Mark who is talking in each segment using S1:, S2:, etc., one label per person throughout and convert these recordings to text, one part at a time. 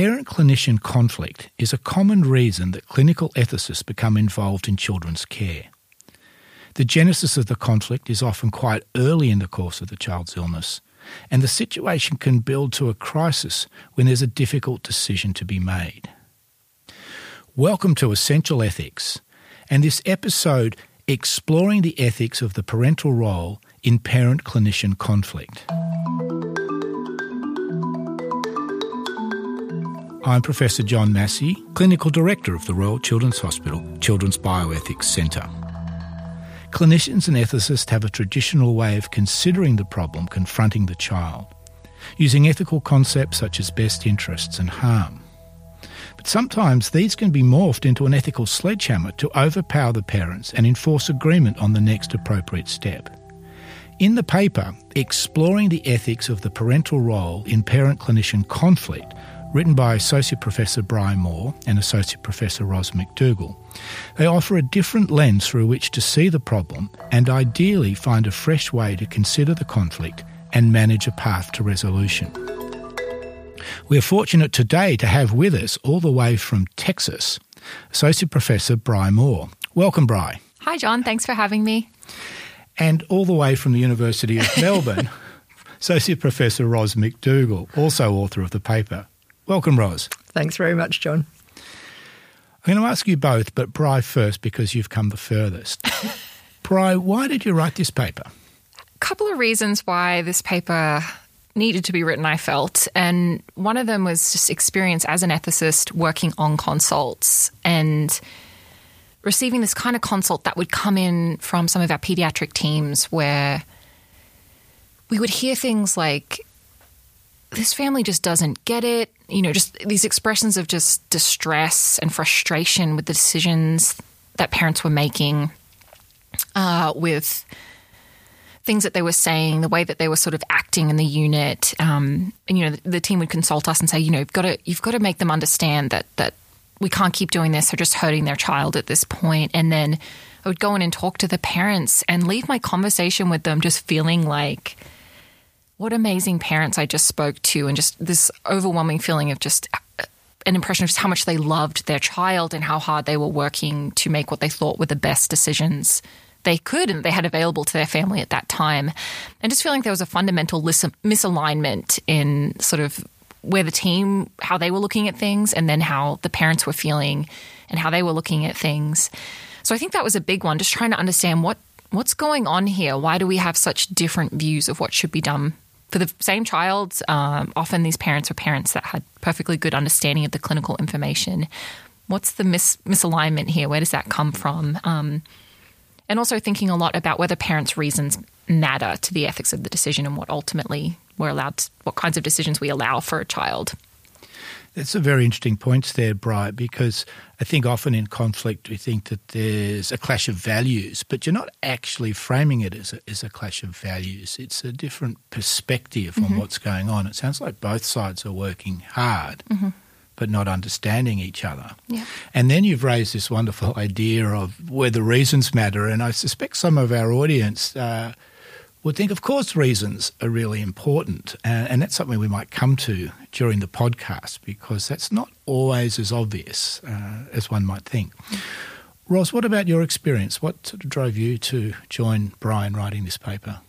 S1: parent clinician conflict is a common reason that clinical ethicists become involved in children's care. The genesis of the conflict is often quite early in the course of the child's illness, and the situation can build to a crisis when there's a difficult decision to be made. Welcome to Essential Ethics, and this episode exploring the ethics of the parental role in parent clinician conflict. I'm Professor John Massie, Clinical Director of the Royal Children's Hospital Children's Bioethics Centre. Clinicians and ethicists have a traditional way of considering the problem confronting the child, using ethical concepts such as best interests and harm. But sometimes these can be morphed into an ethical sledgehammer to overpower the parents and enforce agreement on the next appropriate step. In the paper, Exploring the Ethics of the Parental Role in Parent Clinician Conflict, written by Associate Professor Bry Moore and Associate Professor Ros McDougall. They offer a different lens through which to see the problem and ideally find a fresh way to consider the conflict and manage a path to resolution. We are fortunate today to have with us, all the way from Texas, Associate Professor Bry Moore. Welcome, Bry.
S2: Hi, John. Thanks for having me.
S1: And all the way from the University of Melbourne, Associate Professor Ros McDougall, also author of the paper. Welcome, Ros.
S3: Thanks very much, John.
S1: I'm going to ask you both, but Bry first because you've come the furthest. Bry, why did you write this paper?
S2: A couple of reasons why this paper needed to be written, I felt. And one of them was just experience as an ethicist working on consults and receiving this kind of consult that would come in from some of our pediatric teams where we would hear things like, this family just doesn't get it. You know, just these expressions of just distress and frustration with the decisions that parents were making, uh, with things that they were saying, the way that they were sort of acting in the unit. Um, and you know, the, the, team would consult us and say, you know, you've got to you've got to make them understand that that we can't keep doing this. They're just hurting their child at this point. And then I would go in and talk to the parents and leave my conversation with them just feeling like what amazing parents I just spoke to, and just this overwhelming feeling of just uh, an impression of just how much they loved their child and how hard they were working to make what they thought were the best decisions they could and they had available to their family at that time. And just feeling there was a fundamental misalignment in sort of where the team, how they were looking at things, and then how the parents were feeling and how they were looking at things. So I think that was a big one, just trying to understand what what's going on here. Why do we have such different views of what should be done for the same child, um, often these parents are parents that had perfectly good understanding of the clinical information. What's the mis- misalignment here? Where does that come from? Um, and also thinking a lot about whether parents' reasons matter to the ethics of the decision and what ultimately we're allowed, to, what kinds of decisions we allow for a child.
S1: That's a very interesting point there, Bry, because I think often in conflict we think that there's a clash of values, but you're not actually framing it as a, as a clash of values. It's a different perspective mm-hmm. on what's going on. It sounds like both sides are working hard. Mm-hmm. But not understanding each other.
S2: Yeah.
S1: And then you've raised this wonderful idea of where the reasons matter. And I suspect some of our audience uh, would think, of course, reasons are really important. And, and, that's something we might come to during the podcast because that's not always as obvious uh, as one might think. Ros, what about your experience? What sort of drove you to join Brian writing this paper?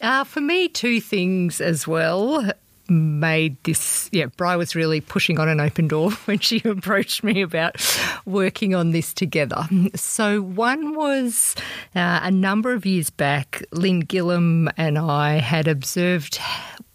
S3: Uh, for me, two things as well made this. Yeah, Bry was really pushing on an open door when she approached me about working on this together. So, one was uh, a number of years back, Lynn Gillam and I had observed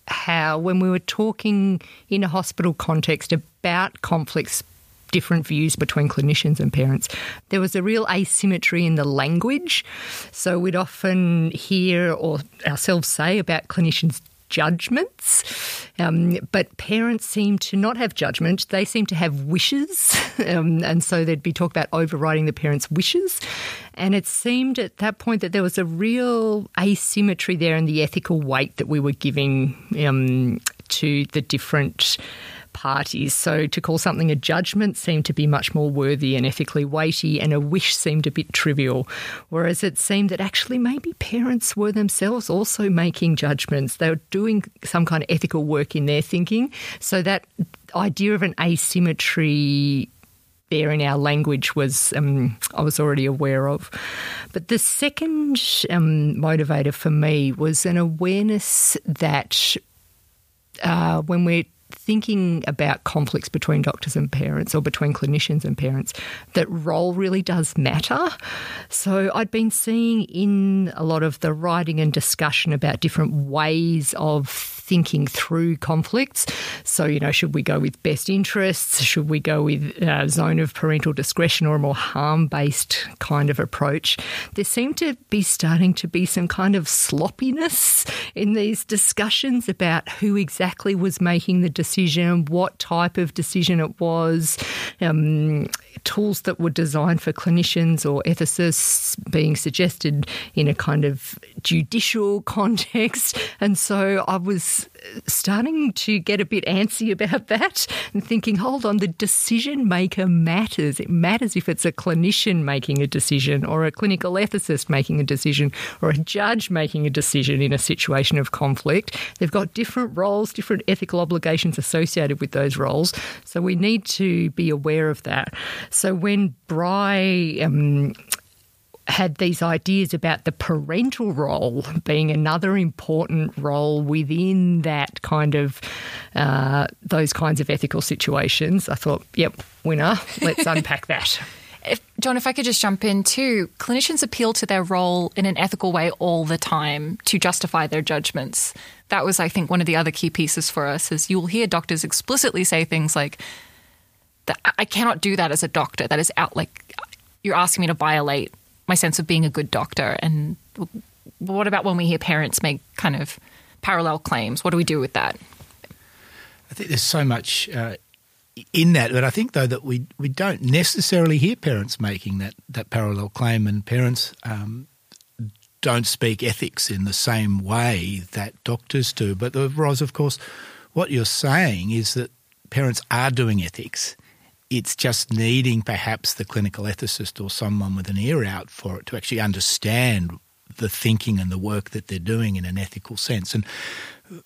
S3: how, when we were talking in a hospital context about conflicts different views between clinicians and parents. There was a real asymmetry in the language. So we'd often hear or ourselves say about clinicians judgments, um, but parents seem to not have judgment. They seem to have wishes, um, and so there'd be talk about overriding the parents' wishes. And it seemed at that point that there was a real asymmetry there in the ethical weight that we were giving um, to the different parties. So to call something a judgment seemed to be much more worthy and ethically weighty, and a wish seemed a bit trivial. Whereas it seemed that actually maybe parents were themselves also making judgments. They were doing some kind of ethical work in their thinking. So that idea of an asymmetry there in our language was um, I was already aware of. But the second um, motivator for me was an awareness that uh, when we're thinking about conflicts between doctors and parents or between clinicians and parents, that role really does matter. So I'd been seeing in a lot of the writing and discussion about different ways of thinking through conflicts. So, you know, should we go with best interests? Should we go with a zone of parental discretion or a more harm based kind of approach? There seemed to be starting to be some kind of sloppiness in these discussions about who exactly was making the decision, what type of decision it was, um, tools that were designed for clinicians or ethicists being suggested in a kind of judicial context. And so I was starting to get a bit antsy about that and thinking, hold on, the decision maker matters. It matters if it's a clinician making a decision or a clinical ethicist making a decision or a judge making a decision in a situation of conflict. They've got different roles, different ethical obligations associated with those roles. So we need to be aware of that. So when Bry um, had these ideas about the parental role being another important role within that kind of uh, those kinds of ethical situations. I thought, yep, winner. Let's unpack that.
S2: If, John, if I could just jump in too, clinicians appeal to their role in an ethical way all the time to justify their judgments. That was, I think, one of the other key pieces for us. Is you'll hear doctors explicitly say things like, "I cannot do that as a doctor. That is out like you're asking me to violate my sense of being a good doctor. And what about when we hear parents make kind of parallel claims? What do we do with that?
S1: I think there's so much uh, in that, but I think though that we we don't necessarily hear parents making that that parallel claim, and parents. Um, don't speak ethics in the same way that doctors do. But Ros, of course, what you're saying is that parents are doing ethics it's just needing perhaps the clinical ethicist or someone with an ear out for it to actually understand the thinking and the work that they're doing in an ethical sense. And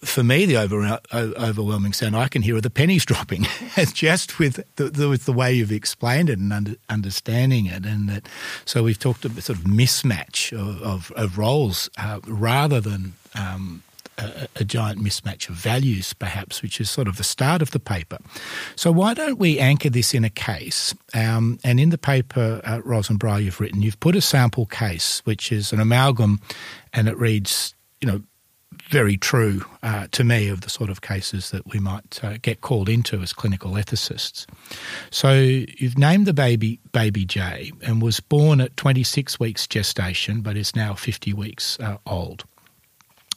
S1: for me, the over, overwhelming sound I can hear are the pennies dropping, just with the, the, with the way you've explained it and under, understanding it. And that, so we've talked about sort of mismatch of, of, of roles uh, rather than um, a, a, giant mismatch of values, perhaps, which is sort of the start of the paper. So, why don't we anchor this in a case? Um, and in the paper, uh, Bry, you've written, you've put a sample case, which is an amalgam, and it reads, you know, very true uh, to me of the sort of cases that we might uh, get called into as clinical ethicists. So you've named the baby baby J and was born at 26 weeks gestation, but is now 50 weeks uh, old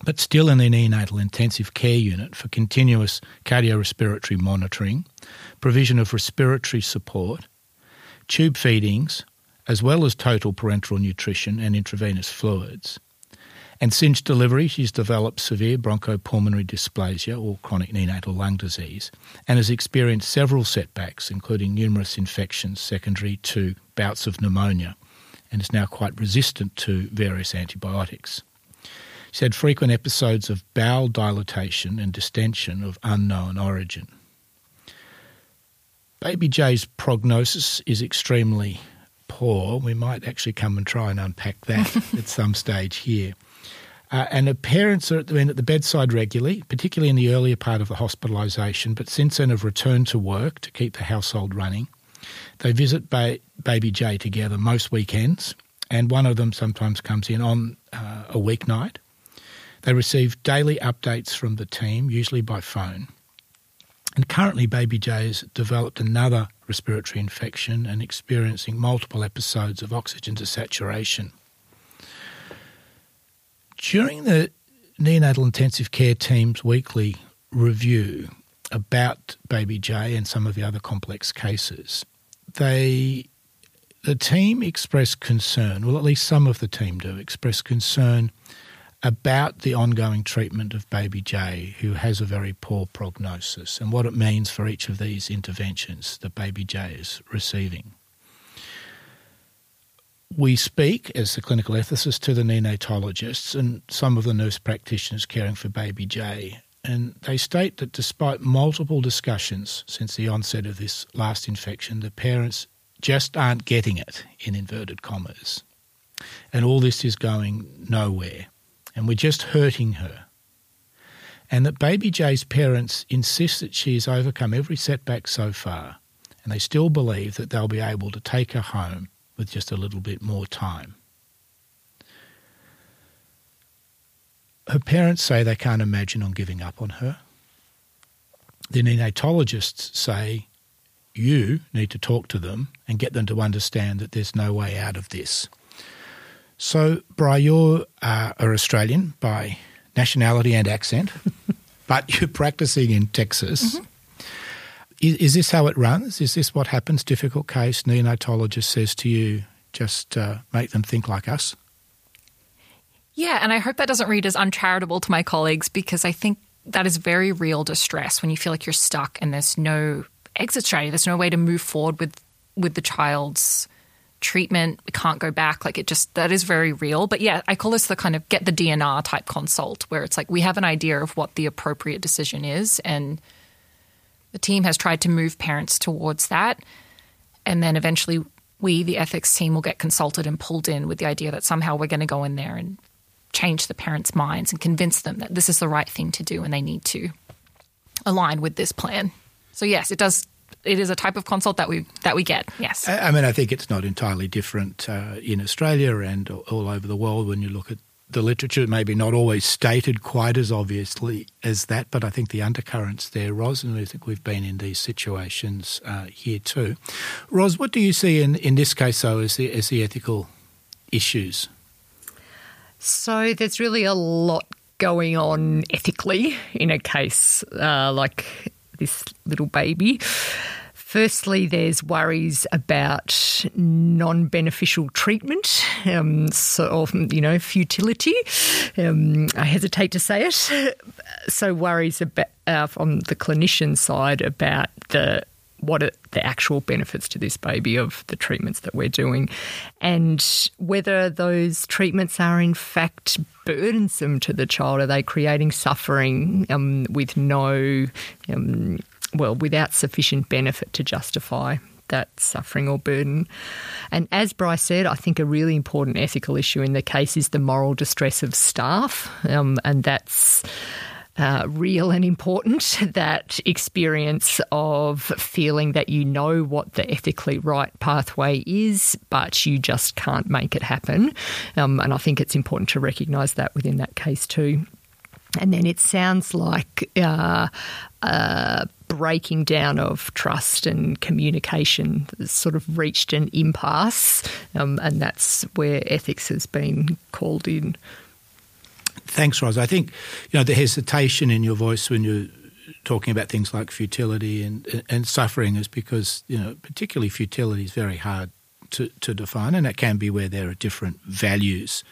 S1: but still in the neonatal intensive care unit for continuous cardiorespiratory monitoring, provision of respiratory support, tube feedings, as well as total parenteral nutrition and intravenous fluids. And since delivery, she's developed severe bronchopulmonary dysplasia or chronic neonatal lung disease and has experienced several setbacks, including numerous infections secondary to bouts of pneumonia, and is now quite resistant to various antibiotics. She had frequent episodes of bowel dilatation and distension of unknown origin. Baby J's prognosis is extremely poor. We might actually come and try and unpack that at some stage here. Uh, and her parents are at the, at the bedside regularly, particularly in the earlier part of the hospitalisation, but since then have returned to work to keep the household running. They visit ba- Baby J together most weekends, and one of them sometimes comes in on uh, a weeknight. They receive daily updates from the team, usually by phone. And currently, Baby J has developed another respiratory infection and experiencing multiple episodes of oxygen desaturation. During the neonatal intensive care team's weekly review about Baby J and some of the other complex cases, they the team expressed concern, well, at least some of the team do, express concern about the ongoing treatment of baby J, who has a very poor prognosis, and what it means for each of these interventions that baby J is receiving. We speak as the clinical ethicist to the neonatologists and some of the nurse practitioners caring for baby J, and they state that despite multiple discussions since the onset of this last infection, the parents just aren't getting it, in inverted commas. And all this is going nowhere and we're just hurting her. And that Baby J's parents insist that she has overcome every setback so far, and they still believe that they'll be able to take her home with just a little bit more time. Her parents say they can't imagine on giving up on her. The neonatologists say you need to talk to them and get them to understand that there's no way out of this. So, Bry, you uh, are Australian by nationality and accent, but you're practicing in Texas. Mm-hmm. Is, is, this how it runs? Is this what happens? Difficult case, neonatologist says to you, just uh, make them think like us?
S2: Yeah, and I hope that doesn't read as uncharitable to my colleagues because I think that is very real distress when you feel like you're stuck and there's no exit strategy, there's no way to move forward with with the child's treatment. We can't go back. Like it just, that is very real. But yeah, I call this the kind of get the DNR type consult where it's like we have an idea of what the appropriate decision is. And the team has tried to move parents towards that. And then eventually we, the ethics team, will get consulted and pulled in with the idea that somehow we're going to go in there and change the parents' minds and convince them that this is the right thing to do and they need to align with this plan. So yes, it does it is a type of consult that we that we get. Yes,
S1: I, mean I think it's not entirely different uh, in Australia and all over the world when you look at the literature. Maybe not always stated quite as obviously as that, but I think the undercurrents there, Ros, and I think we've been in these situations uh, here too. Ros, what do you see in, in this case though as the as the ethical issues?
S3: So there's really a lot going on ethically in a case uh, like this little baby. Firstly, there's worries about non beneficial treatment, um, so, you know, futility. Um, I hesitate to say it. So, worries about, uh, from the clinician side about the what are the actual benefits to this baby of the treatments that we're doing and whether those treatments are in fact burdensome to the child. Are they creating suffering um, with no, um, well, without sufficient benefit to justify that suffering or burden. And as Bryce said, I think a really important ethical issue in the case is the moral distress of staff, um, and that's uh, real and important that experience of feeling that you know what the ethically right pathway is, but you just can't make it happen. Um, and I think it's important to recognise that within that case too. And then it sounds like uh, uh, breaking down of trust and communication has sort of reached an impasse, um, and that's where ethics has been called in.
S1: Thanks, Ros. I think you know the hesitation in your voice when you're talking about things like futility and and suffering is because you know particularly futility is very hard to, to define, and it can be where there are different values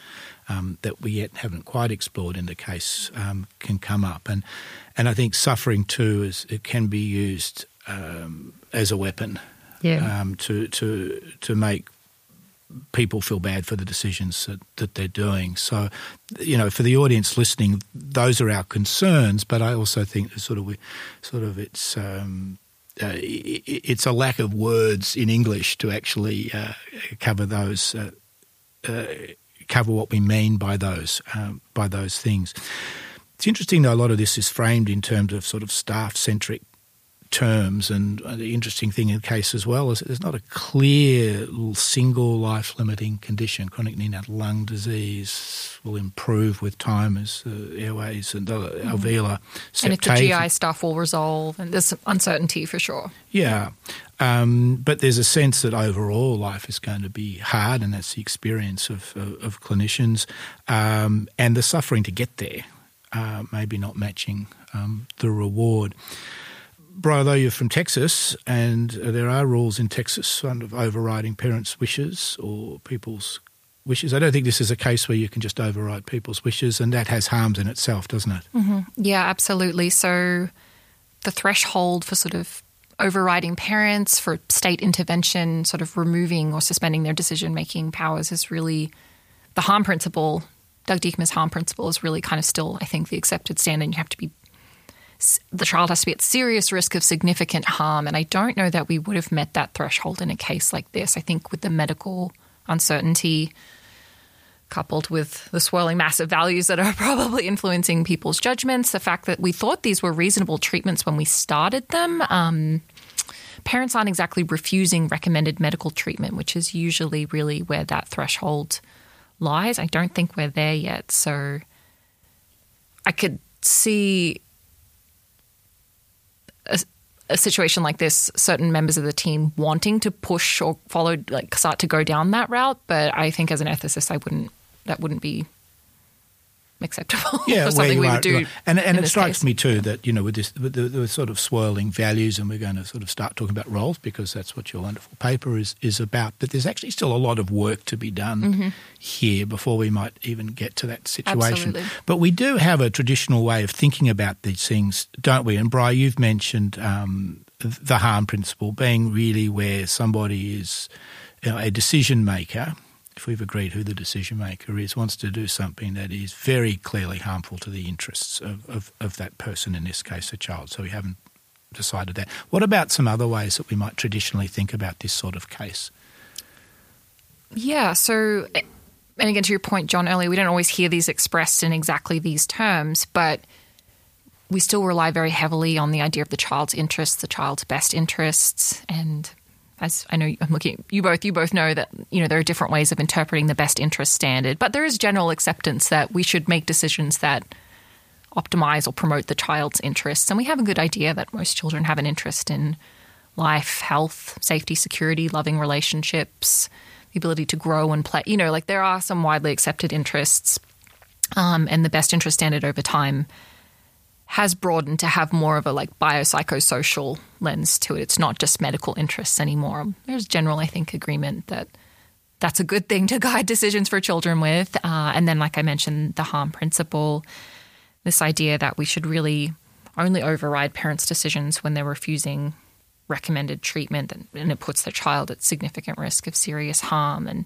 S1: um, that we yet haven't quite explored in the case um, can come up, and and I think suffering too is it can be used um, as a weapon
S3: yeah.
S1: Um, to to to make people feel bad for the decisions that, that they're doing. So, you know, for the audience listening, those are our concerns. But I also think sort of sort of it's um, uh, it's a lack of words in English to actually uh, cover those. Uh, uh cover what we mean by those um, by those things. It's interesting though a lot of this is framed in terms of sort of staff centric terms. And the interesting thing in the case as well is there's not a clear single life limiting condition. Chronic neonatal lung disease will improve with time as the airways and the alveolar
S2: And if the GI stuff will resolve, and there's some uncertainty for sure.
S1: Yeah. Um, but there's a sense that overall life is going to be hard, and that's the experience of, of, of clinicians. Um, and the suffering to get there, uh, maybe not matching um, the reward. Bry, though you're from Texas, and there are rules in Texas of overriding parents' wishes or people's wishes. I don't think this is a case where you can just override people's wishes, and that has harms in itself, doesn't it?
S2: Mm-hmm. Yeah, absolutely. So the threshold for sort of overriding parents, for state intervention, sort of removing or suspending their decision making powers is really the harm principle. Doug Diekema's harm principle is really kind of still, I think, the accepted standard. You have to be the child has to be at serious risk of significant harm. And I don't know that we would have met that threshold in a case like this. I think with the medical uncertainty coupled with the swirling massive values that are probably influencing people's judgments, the fact that we thought these were reasonable treatments when we started them. Um, parents aren't exactly refusing recommended medical treatment, which is usually really where that threshold lies. I don't think we're there yet. So I could see a, a, situation like this, certain members of the team wanting to push or follow, like start to go down that route. But I think as an ethicist, I wouldn't. That wouldn't be acceptable
S1: yeah,
S2: something we
S1: are,
S2: would do.
S1: And, and it strikes
S2: case.
S1: me too that, you know, with this with the, the, sort of swirling values, and we're going to sort of start talking about roles because that's what your wonderful paper is, is about. But there's actually still a lot of work to be done mm-hmm. here before we might even get to that situation.
S2: Absolutely.
S1: But we do have a traditional way of thinking about these things, don't we? And Bry, you've mentioned um, the harm principle being really where somebody is you know, a decision maker – if we've agreed who the decision maker is, wants to do something that is very clearly harmful to the interests of, of, of that person, in this case, a child. So we haven't decided that. What about some other ways that we might traditionally think about this sort of case?
S2: Yeah, so, and again, to your point, John, earlier, we don't always hear these expressed in exactly these terms, but we still rely very heavily on the idea of the child's interests, the child's best interests, and as I know I'm looking you both you both know that you know there are different ways of interpreting the best interest standard, but there is general acceptance that we should make decisions that optimize or promote the child's interests. And we have a good idea that most children have an interest in life, health, safety, security, loving relationships, the ability to grow and play. You know, like there are some widely accepted interests. Um, and the best interest standard over time has broadened to have more of a like biopsychosocial lens to it. It's not just medical interests anymore. There's general, I think, agreement that that's a good thing to guide decisions for children with. Uh, and then, like I mentioned, the harm principle, this idea that we should really only override parents' decisions when they're refusing recommended treatment and it puts the child at significant risk of serious harm. And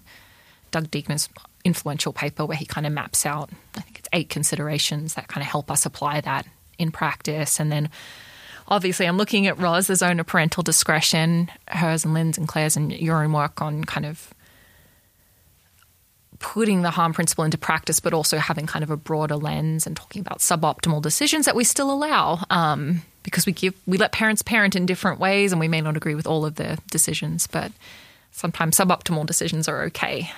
S2: Doug Diekema's influential paper where he kind of maps out, I think it's eight considerations that kind of help us apply that in practice. And then obviously I'm looking at zone of parental discretion, hers and Lynn's and Claire's and your own work on kind of putting the harm principle into practice, but also having kind of a broader lens and talking about suboptimal decisions that we still allow. Um, because we give we let parents parent in different ways and we may not agree with all of their decisions, but sometimes suboptimal decisions are okay.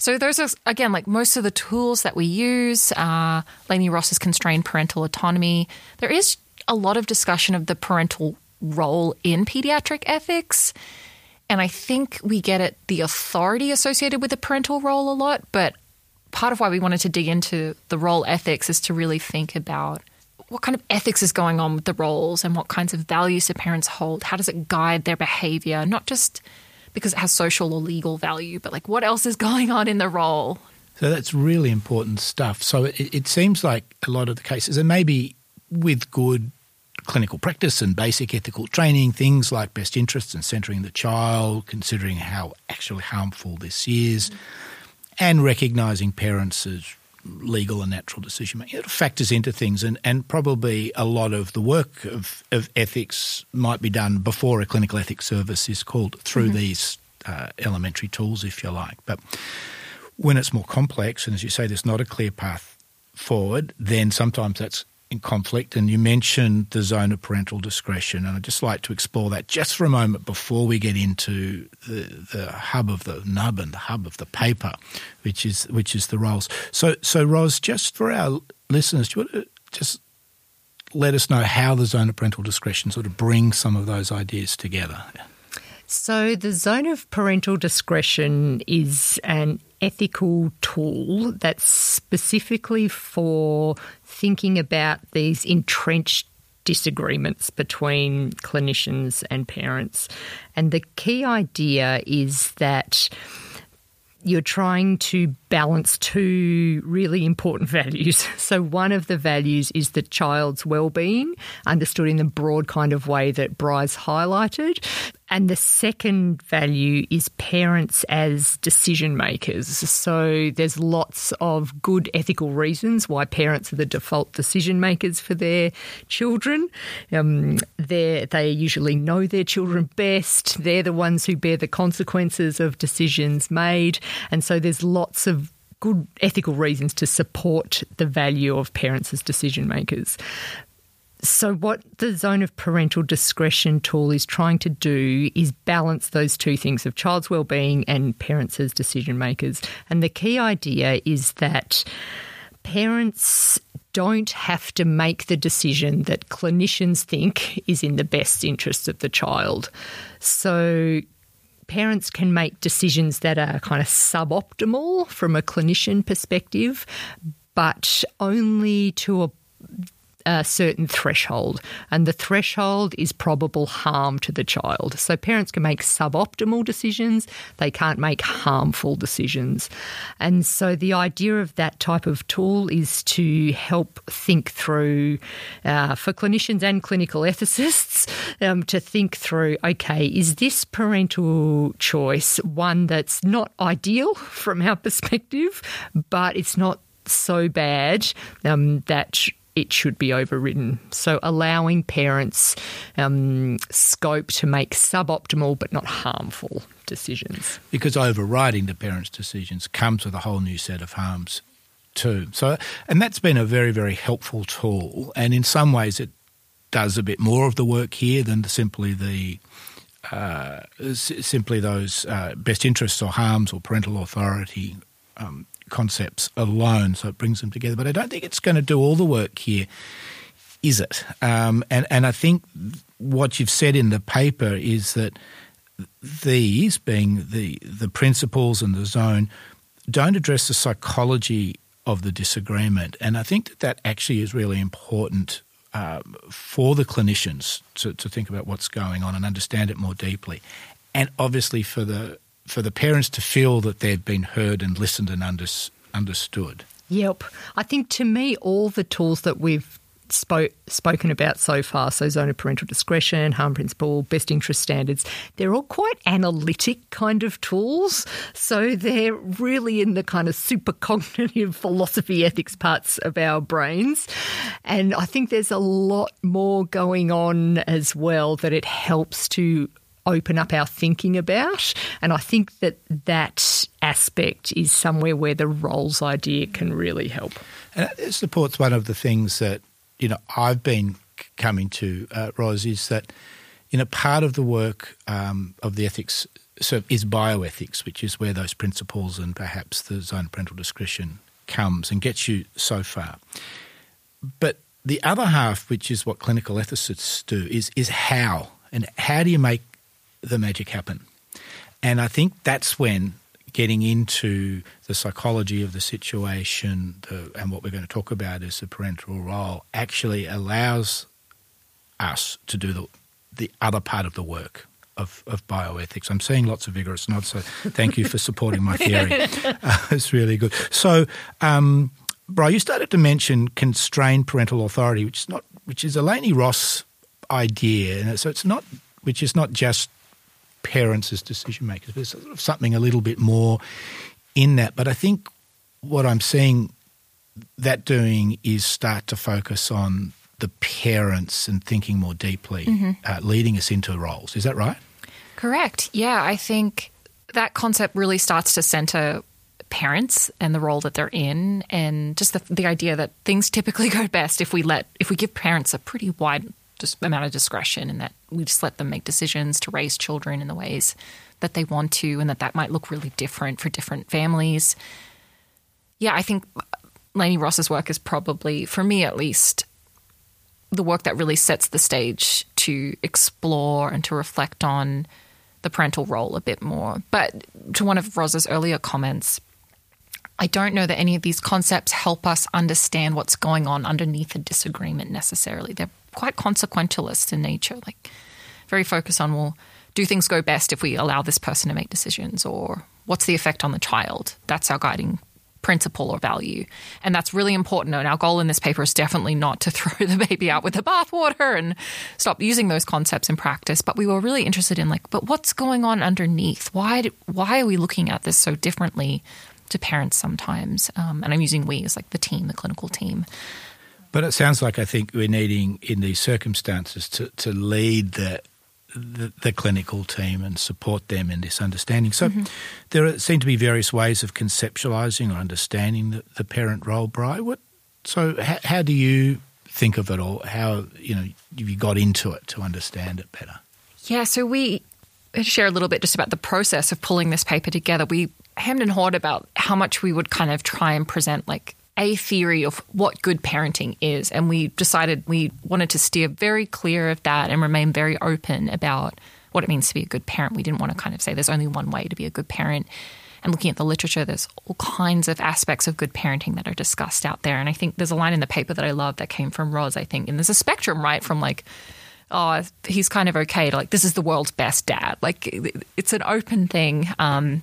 S2: So those are again like most of the tools that we use. Uh, Lainie Ross's constrained parental autonomy. There is a lot of discussion of the parental role in pediatric ethics. And I think we get at the authority associated with the parental role a lot, but part of why we wanted to dig into the role ethics is to really think about what kind of ethics is going on with the roles and what kinds of values do parents hold? How does it guide their behavior? Not just because it has social or legal value, but like what else is going on in the role?
S1: So that's really important stuff. So it, it seems like a lot of the cases, and maybe with good clinical practice and basic ethical training, things like best interests and centering the child, considering how actually harmful this is, and recognizing parents as legal and natural decision making. It factors into things, and, and probably a lot of the work of, of ethics might be done before a clinical ethics service is called through mm-hmm. these uh, elementary tools, if you like. But when it's more complex, and as you say, there's not a clear path forward, then sometimes that's in conflict. And you mentioned the zone of parental discretion, and I'd just like to explore that just for a moment before we get into the, the hub of the nub and the hub of the paper, which is which is the roles. So, so Ros, just for our listeners, do you want to just let us know how the zone of parental discretion sort of brings some of those ideas together?
S3: So, the zone of parental discretion is an ethical tool that's specifically for thinking about these entrenched disagreements between clinicians and parents. And the key idea is that you're trying to balance two really important values. So, one of the values is the child's well-being, understood in the broad kind of way that Bryce highlighted. And the second value is parents as decision makers. So there's lots of good ethical reasons why parents are the default decision makers for their children. Um, they usually know their children best. They're the ones who bear the consequences of decisions made. And so there's lots of good ethical reasons to support the value of parents as decision makers. So, what the zone of parental discretion tool is trying to do is balance those two things of child's well-being and parents as decision makers. And the key idea is that parents don't have to make the decision that clinicians think is in the best interest of the child. So, parents can make decisions that are kind of suboptimal from a clinician perspective, but only to a a certain threshold, and the threshold is probable harm to the child. So parents can make suboptimal decisions, they can't make harmful decisions. And so the idea of that type of tool is to help think through, uh, for clinicians and clinical ethicists, um, to think through okay, is this parental choice one that's not ideal from our perspective, but it's not so bad um, that it should be overridden. So allowing parents um, scope to make suboptimal but not harmful decisions.
S1: Because overriding the parents' decisions comes with a whole new set of harms too. So, and that's been a very, very helpful tool. And in some ways, it does a bit more of the work here than simply the uh, simply those uh, best interests or harms or parental authority um, concepts alone, so it brings them together. But I don't think it's going to do all the work here, is it? Um, and and I think what you've said in the paper is that these, being the the principles and the zone, don't address the psychology of the disagreement, and I think that that actually is really important. Uh, for the clinicians to, to think about what's going on and understand it more deeply, and obviously for the for the parents to feel that they've been heard and listened and under, understood.
S3: Yep. I think to me, all the tools that we've spoke, spoken about so far, so zone of parental discretion, harm principle, best interest standards, they're all quite analytic kind of tools. So they're really in the kind of super cognitive philosophy ethics parts of our brains. And I think there's a lot more going on as well that it helps to open up our thinking about. And I think that that aspect is somewhere where the roles idea can really help.
S1: And it supports one of the things that, you know, I've been coming to, uh, Ros, is that, you know, part of the work um, of the ethics so is bioethics, which is where those principles and perhaps the zone of parental discretion comes and gets you so far. But the other half, which is what clinical ethicists do, is is how and how do you make the magic happen. And I think that's when getting into the psychology of the situation the, and what we're going to talk about is the parental role actually allows us to do the, the other part of the work of, of bioethics. I'm seeing lots of vigorous nods, so thank you for supporting my theory. Uh, it's really good. So, um, Bro, you started to mention constrained parental authority, which is not, which is a Lainie Ross idea. So it's not, which is not just parents as decision makers. There's sort of something a little bit more in that. But I think what I'm seeing that doing is start to focus on the parents and thinking more deeply, mm-hmm. uh, leading us into roles. Is that right?
S2: Correct. Yeah, I think that concept really starts to center parents and the role that they're in and just the, the idea that things typically go best if we let if we give parents a pretty wide amount of discretion and that we just let them make decisions to raise children in the ways that they want to and that that might look really different for different families. Yeah, I think uh, Lainie Ross's work is probably, for me at least, the work that really sets the stage to explore and to reflect on the parental role a bit more. But to one of Ros's earlier comments, I don't know that any of these concepts help us understand what's going on underneath a disagreement necessarily. They're quite consequentialist in nature, like very focused on, well, do things go best if we allow this person to make decisions or what's the effect on the child? That's our guiding principle or value. And that's really important. And our goal in this paper is definitely not to throw the baby out with the bathwater and stop using those concepts in practice. But we were really interested in like, but what's going on underneath? Why why are we looking at this so differently to parents sometimes? Um, and I'm using we as like the team, the clinical team.
S1: But it sounds like I think we're needing in these circumstances to, to lead the the, the, clinical team and support them in this understanding. So mm-hmm. there seem to be various ways of conceptualizing or understanding the, the parent role, Bry. What, so how, how, do you think of it or how, you know, you got into it to understand it better?
S2: Yeah, so we share a little bit just about the process of pulling this paper together. We hemmed and hawed about how much we would kind of try and present like a theory of what good parenting is. And we decided we wanted to steer very clear of that and remain very open about what it means to be a good parent. We didn't want to kind of say there's only one way to be a good parent. And looking at the literature, there's all kinds of aspects of good parenting that are discussed out there. And I think there's a line in the paper that I love that came from Ros, I think. And there's a spectrum, right? From like, oh, he's kind of okay to like, this is the world's best dad. Like, it's an open thing. Um,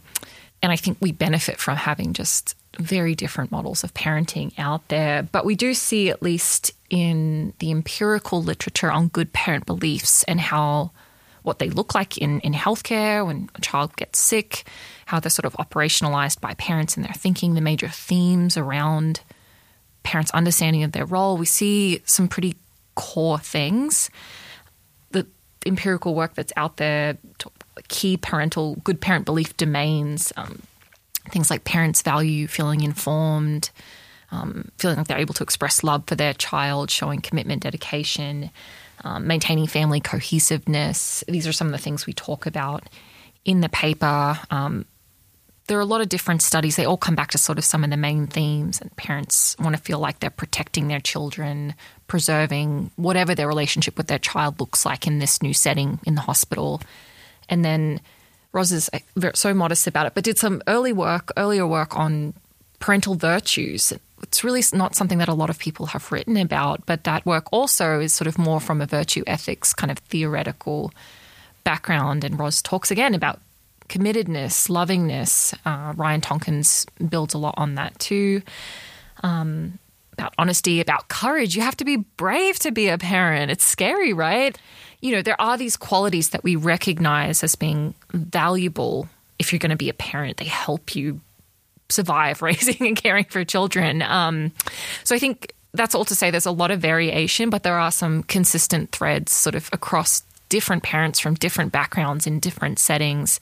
S2: and I think we benefit from having just very different models of parenting out there. But we do see, at least in the empirical literature on good parent beliefs and how what they look like in, in healthcare when a child gets sick, how they're sort of operationalized by parents in their thinking, the major themes around parents' understanding of their role. We see some pretty core things. The empirical work that's out there, key parental, good parent belief domains, um, things like parents value feeling informed, um, feeling like they're able to express love for their child, showing commitment, dedication, um, maintaining family cohesiveness. These are some of the things we talk about in the paper. Um, there are a lot of different studies. They all come back to sort of some of the main themes, and parents want to feel like they're protecting their children, preserving whatever their relationship with their child looks like in this new setting in the hospital. And then Ros is uh, so modest about it, but did some early work, earlier work on parental virtues. It's really not something that a lot of people have written about, but that work also is sort of more from a virtue ethics kind of theoretical background. And Ros talks again about committedness, lovingness. Uh, Ryan Tonkens builds a lot on that too. Um, about honesty, about courage. You have to be brave to be a parent. It's scary, right? You know, there are these qualities that we recognize as being valuable if you're going to be a parent. They help you survive raising and caring for children. Um, so I think that's all to say there's a lot of variation, but there are some consistent threads sort of across different parents from different backgrounds in different settings.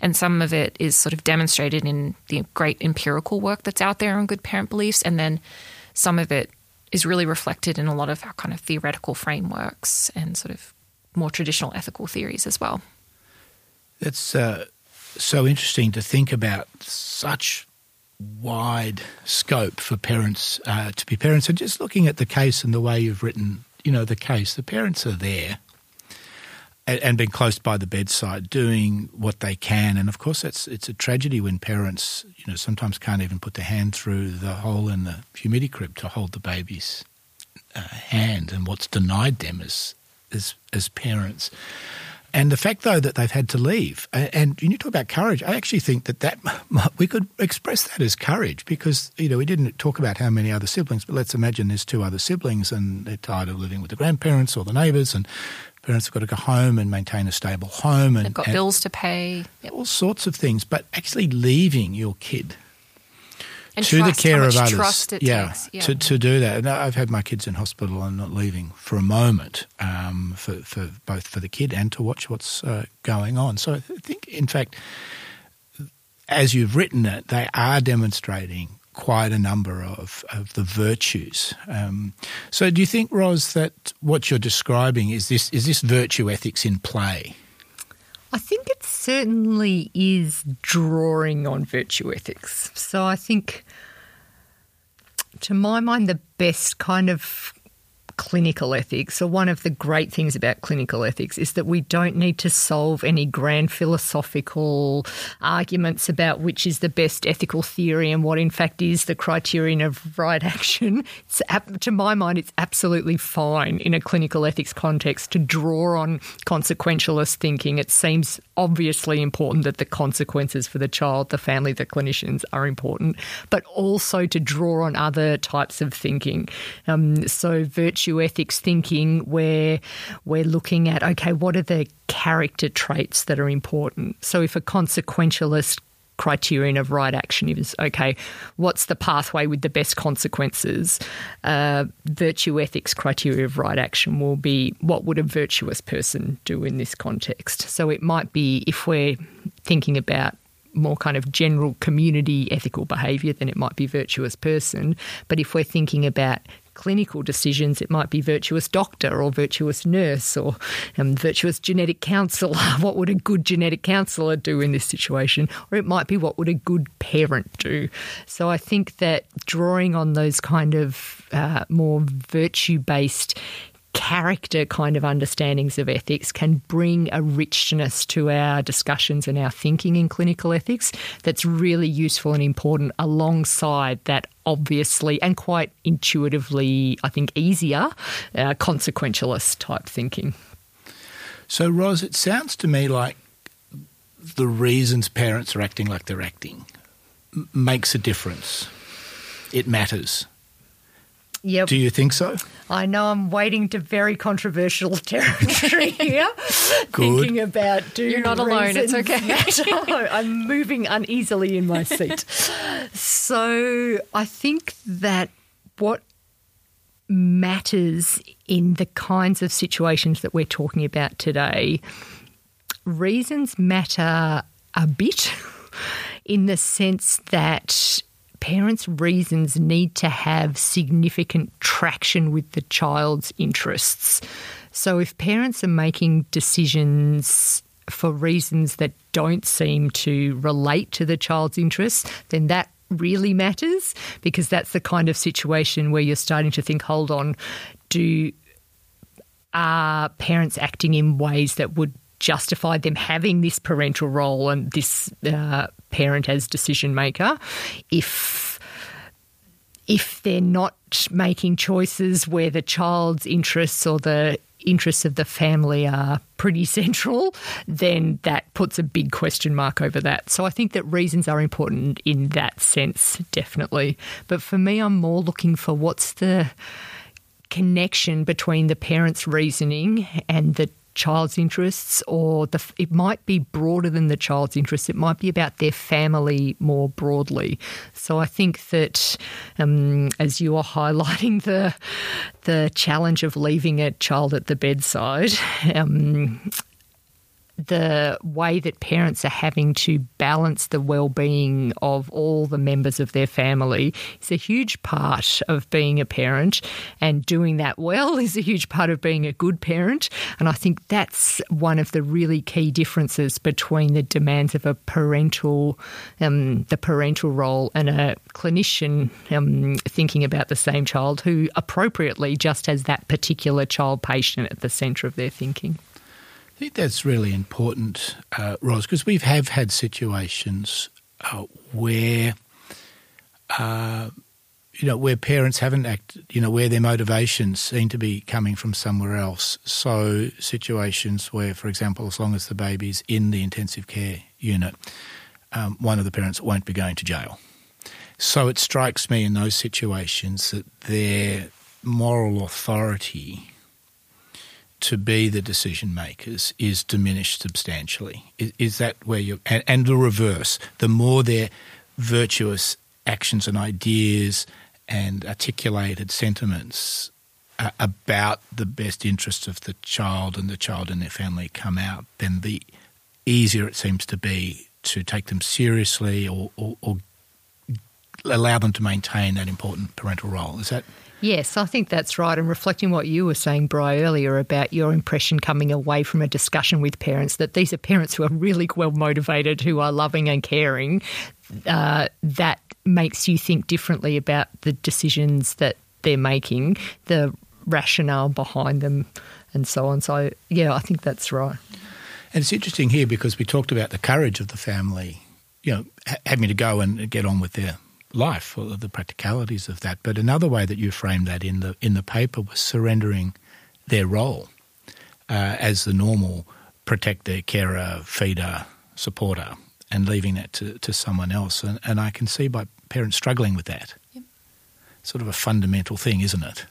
S2: And some of it is sort of demonstrated in the great empirical work that's out there on good parent beliefs. And then some of it is really reflected in a lot of our kind of theoretical frameworks and sort of more traditional ethical theories as well.
S1: It's uh, so interesting to think about such wide scope for parents uh, to be parents. And just looking at the case and the way you've written, you know, the case, the parents are there and, and being close by the bedside, doing what they can. And of course, it's it's a tragedy when parents, you know, sometimes can't even put their hand through the hole in the humidity crib to hold the baby's uh, hand, and what's denied them is as as parents. And the fact, though, that they've had to leave, and you talk about courage, I actually think that that we could express that as courage because you know we didn't talk about how many other siblings, but let's imagine there's two other siblings and they're tired of living with the grandparents or the neighbours, and parents have got to go home and maintain a stable home, and
S2: they've got
S1: and
S2: bills to pay,
S1: all sorts of things. But actually leaving your kid
S2: and
S1: to
S2: trust,
S1: the care of
S2: others.
S1: yeah,
S2: yeah,
S1: To, to do that. And I've had my kids in hospital and not leaving for a moment um, for, for both for the kid and to watch what's uh, going on. So I think, in fact, as you've written it, they are demonstrating quite a number of, of the virtues. Um, so do you think, Ros, that what you're describing is this is this virtue ethics in play?
S3: I think it certainly is drawing on virtue ethics. So I think, to my mind, the best kind of clinical ethics, or one of the great things about clinical ethics, is that we don't need to solve any grand philosophical arguments about which is the best ethical theory and what, in fact, is the criterion of right action. It's, to my mind, it's absolutely fine in a clinical ethics context to draw on consequentialist thinking. It seems obviously important that the consequences for the child, the family, the clinicians are important, but also to draw on other types of thinking. Um, so, virtue ethics thinking, where we're looking at okay, what are the character traits that are important? So, if a consequentialist criterion of right action is okay, what's the pathway with the best consequences? Uh, virtue ethics criteria of right action will be what would a virtuous person do in this context? So it might be if we're thinking about more kind of general community ethical behaviour, then it might be virtuous person. But if we're thinking about clinical decisions, it might be virtuous doctor or virtuous nurse or um, virtuous genetic counsellor. what would a good genetic counsellor do in this situation? Or it might be what would a good parent do? So I think that drawing on those kind of uh, more virtue based character kind of understandings of ethics can bring a richness to our discussions and our thinking in clinical ethics that's really useful and important alongside that obviously and quite intuitively, I think, easier uh, consequentialist type thinking.
S1: So, Ros, it sounds to me like the reasons parents are acting like they're acting makes a difference. It matters.
S3: Yep.
S1: Do you think so?
S3: I know I'm wading to very controversial territory here. Thinking about do
S2: You're not alone, it's okay.
S3: I'm moving uneasily in my seat. so I think that what matters in the kinds of situations that we're talking about today, reasons matter a bit in the sense that parents' reasons need to have significant traction with the child's interests. So if parents are making decisions for reasons that don't seem to relate to the child's interests, then that really matters because that's the kind of situation where you're starting to think, hold on, do are parents acting in ways that would justify them having this parental role and this uh, parent as decision maker if if they're not making choices where the child's interests or the interests of the family are pretty central, then that puts a big question mark over that. So I think that reasons are important in that sense, definitely. But for me, I'm more looking for what's the connection between the parent's reasoning and the child's interests, or the, it might be broader than the child's interests. It might be about their family more broadly. So I think that um, as you are highlighting the the challenge of leaving a child at the bedside. Um, the way that parents are having to balance the well-being of all the members of their family is a huge part of being a parent and doing that well is a huge part of being a good parent and I think that's one of the really key differences between the demands of a parental um, the parental role and a clinician um, thinking about the same child who appropriately just has that particular child patient at the centre of their thinking.
S1: I think that's really important, uh, Ros, because we have had situations uh, where, uh, you know, where parents haven't acted, you know, where their motivations seem to be coming from somewhere else. So situations where, for example, as long as the baby's in the intensive care unit, um, one of the parents won't be going to jail. So it strikes me in those situations that their moral authority to be the decision makers is diminished substantially. Is, is that where you and, and the reverse? The more their virtuous actions and ideas and articulated sentiments about the best interests of the child and the child and their family come out, then the easier it seems to be to take them seriously or, or, or allow them to maintain that important parental role. Is that
S3: Yes, I think that's right. And reflecting what you were saying, Bry, earlier about your impression coming away from a discussion with parents that these are parents who are really well motivated, who are loving and caring, uh, that makes you think differently about the decisions that they're making. The rationale behind them and so on. So, yeah, I think that's right.
S1: And it's interesting here because we talked about the courage of the family, you know, having to go and get on with their life or the practicalities of that. But another way that you framed that in the in the paper was surrendering their role uh, as the normal protector, carer, feeder, supporter, and leaving that to, to someone else. And, and I can see by parents struggling with that. Yep. Sort of a fundamental thing, isn't it?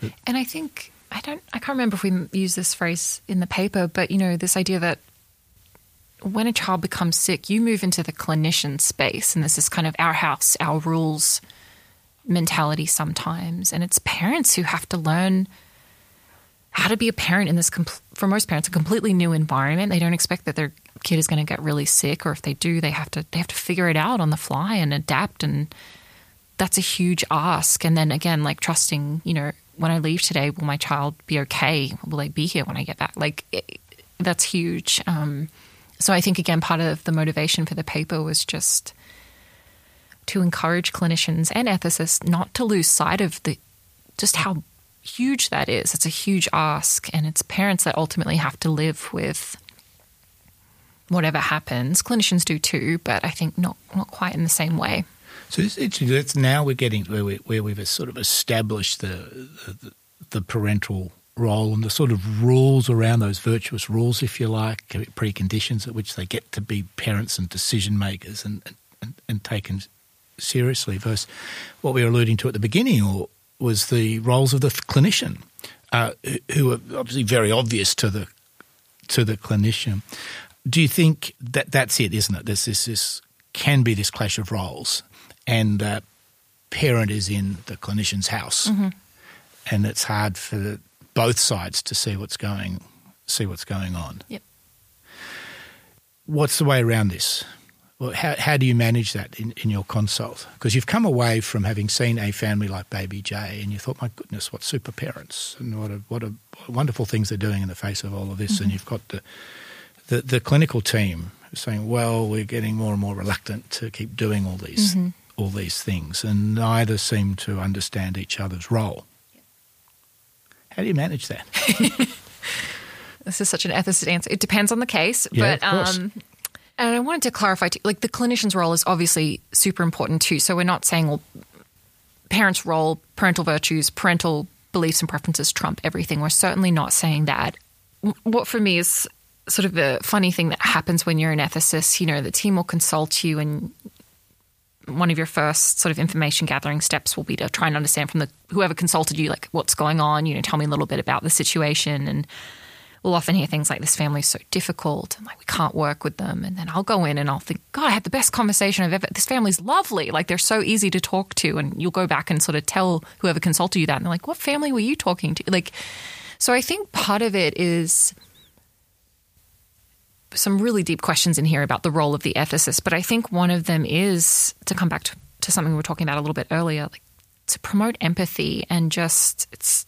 S2: Yep. and I think I don't I can't remember if we use this phrase in the paper, but you know this idea that when a child becomes sick, you move into the clinician space, and this is kind of our house, our rules mentality sometimes, and it's parents who have to learn how to be a parent in this for most parents a completely new environment. They don't expect that their kid is going to get really sick, or if they do, they have to they have to figure it out on the fly and adapt, and that's a huge ask. And then again, like trusting, you know, when I leave today, will my child be okay? Will they be here when I get back? Like it, that's huge. Um, so I think again, part of the motivation for the paper was just to encourage clinicians and ethicists not to lose sight of the just how huge that is. It's a huge ask, and it's parents that ultimately have to live with whatever happens. Clinicians do too, but I think not not quite in the same way.
S1: So it's interesting. Now we're getting where we where we've sort of established the, the the parental role and the sort of rules around those virtuous rules, if you like, preconditions at which they get to be parents and decision makers and, and, and taken seriously versus what we were alluding to at the beginning or was the roles of the clinician, uh, who are obviously very obvious to the to the clinician. Do you think that that's it, isn't it? There's this, this can be this clash of roles, and uh, parent is in the clinician's house, mm-hmm. and it's hard for both sides to see what's going see what's going on.
S2: Yep.
S1: What's the way around this? Well, how, how do you manage that in, in your consult? Because you've come away from having seen a family like Baby J and you thought, my goodness, what super parents and what a, what a wonderful things they're doing in the face of all of this. Mm-hmm. And you've got the, the, the, clinical team saying, well, we're getting more and more reluctant to keep doing all these, mm-hmm. all these things. And neither seem to understand each other's role. How do you manage that?
S2: this is such an ethicist answer. It depends on the case,
S1: yeah,
S2: but um, and I wanted to clarify, too, like the clinician's role is obviously super important too. So we're not saying well, parents' role, parental virtues, parental beliefs and preferences trump everything. We're certainly not saying that. What for me is sort of the funny thing that happens when you're an ethicist. You know, the team will consult you and one of your first sort of information gathering steps will be to try and understand from the whoever consulted you like what's going on you know tell me a little bit about the situation. And we'll often hear things like this family is so difficult and like we can't work with them. And then i'll go in and i'll think god i had the best conversation i've ever this family's lovely. Like they're so easy to talk to. And you'll go back and sort of tell whoever consulted you that and they're like what family were you talking to? Like so i think part of it is some really deep questions in here about the role of the ethicist, but I think one of them is to come back to, to something we were talking about a little bit earlier, like to promote empathy and just it's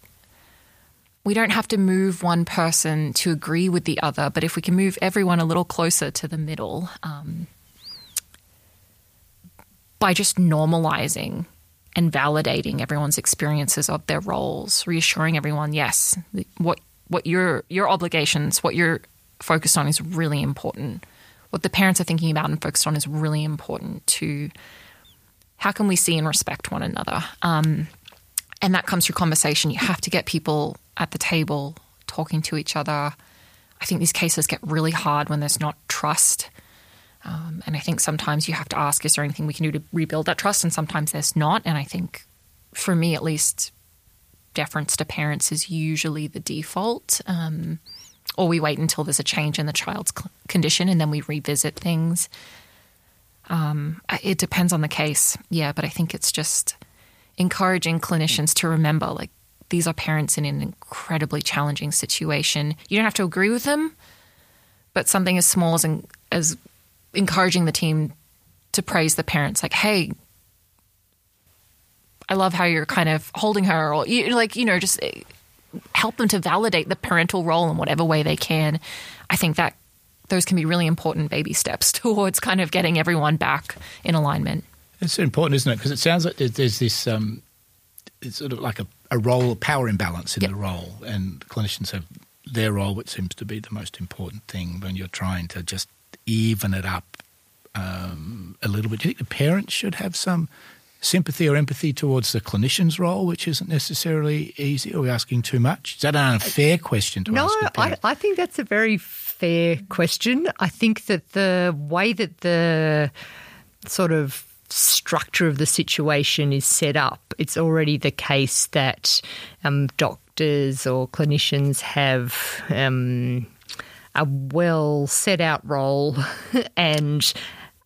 S2: we don't have to move one person to agree with the other, but if we can move everyone a little closer to the middle um, by just normalizing and validating everyone's experiences of their roles, reassuring everyone, yes, what what your your obligations, what your focused on is really important. What the parents are thinking about and focused on is really important to how can we see and respect one another? Um, and that comes through conversation. You have to get people at the table talking to each other. I think these cases get really hard when there's not trust. Um, and I think sometimes you have to ask, is there anything we can do to rebuild that trust? And sometimes there's not. And I think, for me at least, deference to parents is usually the default. Um, or we wait until there's a change in the child's condition and then we revisit things. Um, it depends on the case, yeah, but I think it's just encouraging clinicians to remember like these are parents in an incredibly challenging situation. You don't have to agree with them, but something as small as as encouraging the team to praise the parents, like, "Hey, I love how you're kind of holding her," or like, you know, just help them to validate the parental role in whatever way they can. I think that those can be really important baby steps towards kind of getting everyone back in alignment.
S1: It's important, isn't it? Because it sounds like there's this, um, it's sort of like a, a role, power imbalance in
S2: Yep.
S1: the role, and clinicians have their role, which seems to be the most important thing when you're trying to just even it up um, a little bit. Do you think the parents should have some sympathy or empathy towards the clinician's role, which isn't necessarily easy? Are we asking too much? Is that an unfair question to
S3: No,
S1: ask? a
S3: I? I think that's a very fair question. I think that the way that the sort of structure of the situation is set up, it's already the case that um, doctors or clinicians have um, a well set out role and.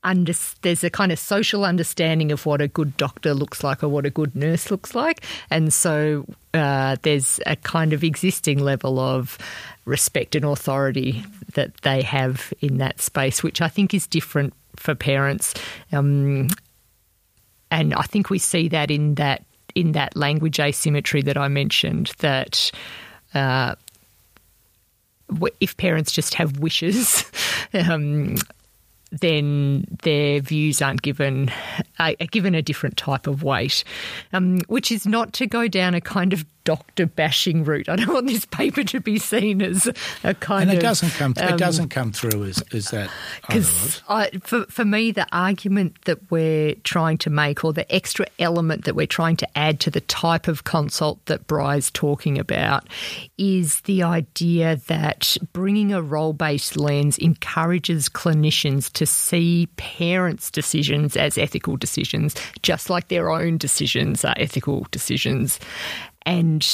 S3: Under, there's a kind of social understanding of what a good doctor looks like or what a good nurse looks like. And so uh, there's a kind of existing level of respect and authority that they have in that space, which I think is different for parents. Um, and I think we see that in that in that language asymmetry that I mentioned that. Uh, if parents just have wishes, um, then their views aren't given are given a different type of weight, um, which is not to go down a kind of doctor bashing route. I don't want this paper to be seen as a kind
S1: and
S3: of
S1: it doesn't come.
S3: um,
S1: it doesn't come through as, as that.
S3: because for, for me, the argument that we're trying to make, or the extra element that we're trying to add to the type of consult that Bry's talking about, is the idea that bringing a role based lens encourages clinicians to see parents' decisions as ethical decisions, just like their own decisions are ethical decisions. And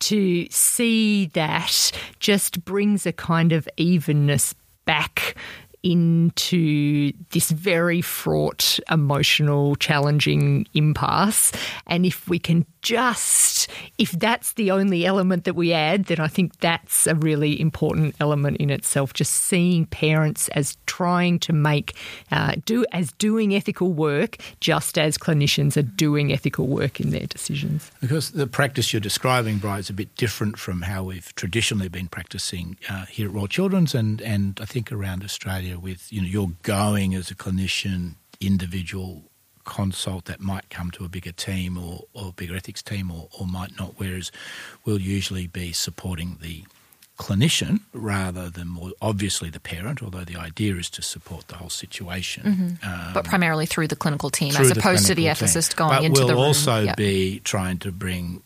S3: to see that just brings a kind of evenness back into this very fraught, emotional, challenging impasse. And if we can just, if that's the only element that we add, then I think that's a really important element in itself. Just seeing parents as trying to make, uh, do as doing ethical work, just as clinicians are doing ethical work in their decisions.
S1: Because the practice you're describing, Brian, is a bit different from how we've traditionally been practicing uh, here at Royal Children's and, and I think around Australia with, you know, you're going as a clinician, individual consult that might come to a bigger team or, or bigger ethics team or, or might not, whereas we'll usually be supporting the clinician rather than more obviously the parent, although the idea is to support the whole situation. Um,
S2: but primarily through the clinical team as opposed to the
S1: clinical team.
S2: ethicist going
S1: but
S2: into
S1: we'll
S2: the room.
S1: We'll also
S2: Yeah.
S1: be trying to bring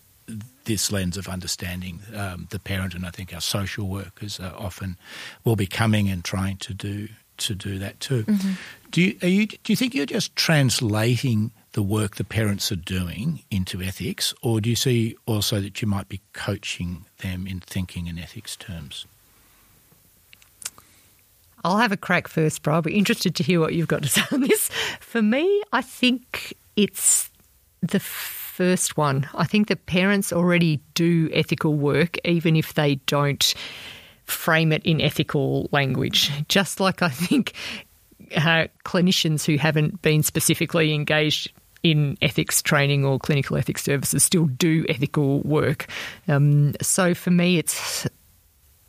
S1: this lens of understanding um, the parent, and I think our social workers are often will be coming and trying to do to do that too.
S2: Mm-hmm.
S1: Do you, are you do you think you're just translating the work the parents are doing into ethics, or do you see also that you might be coaching them in thinking in ethics terms?
S3: I'll have a crack first, bro. I'll be interested to hear what you've got to say on this. For me, I think it's the first one. I think the parents already do ethical work, even if they don't frame it in ethical language. Just like I think uh, clinicians who haven't been specifically engaged in ethics training or clinical ethics services still do ethical work. Um, so for me, it's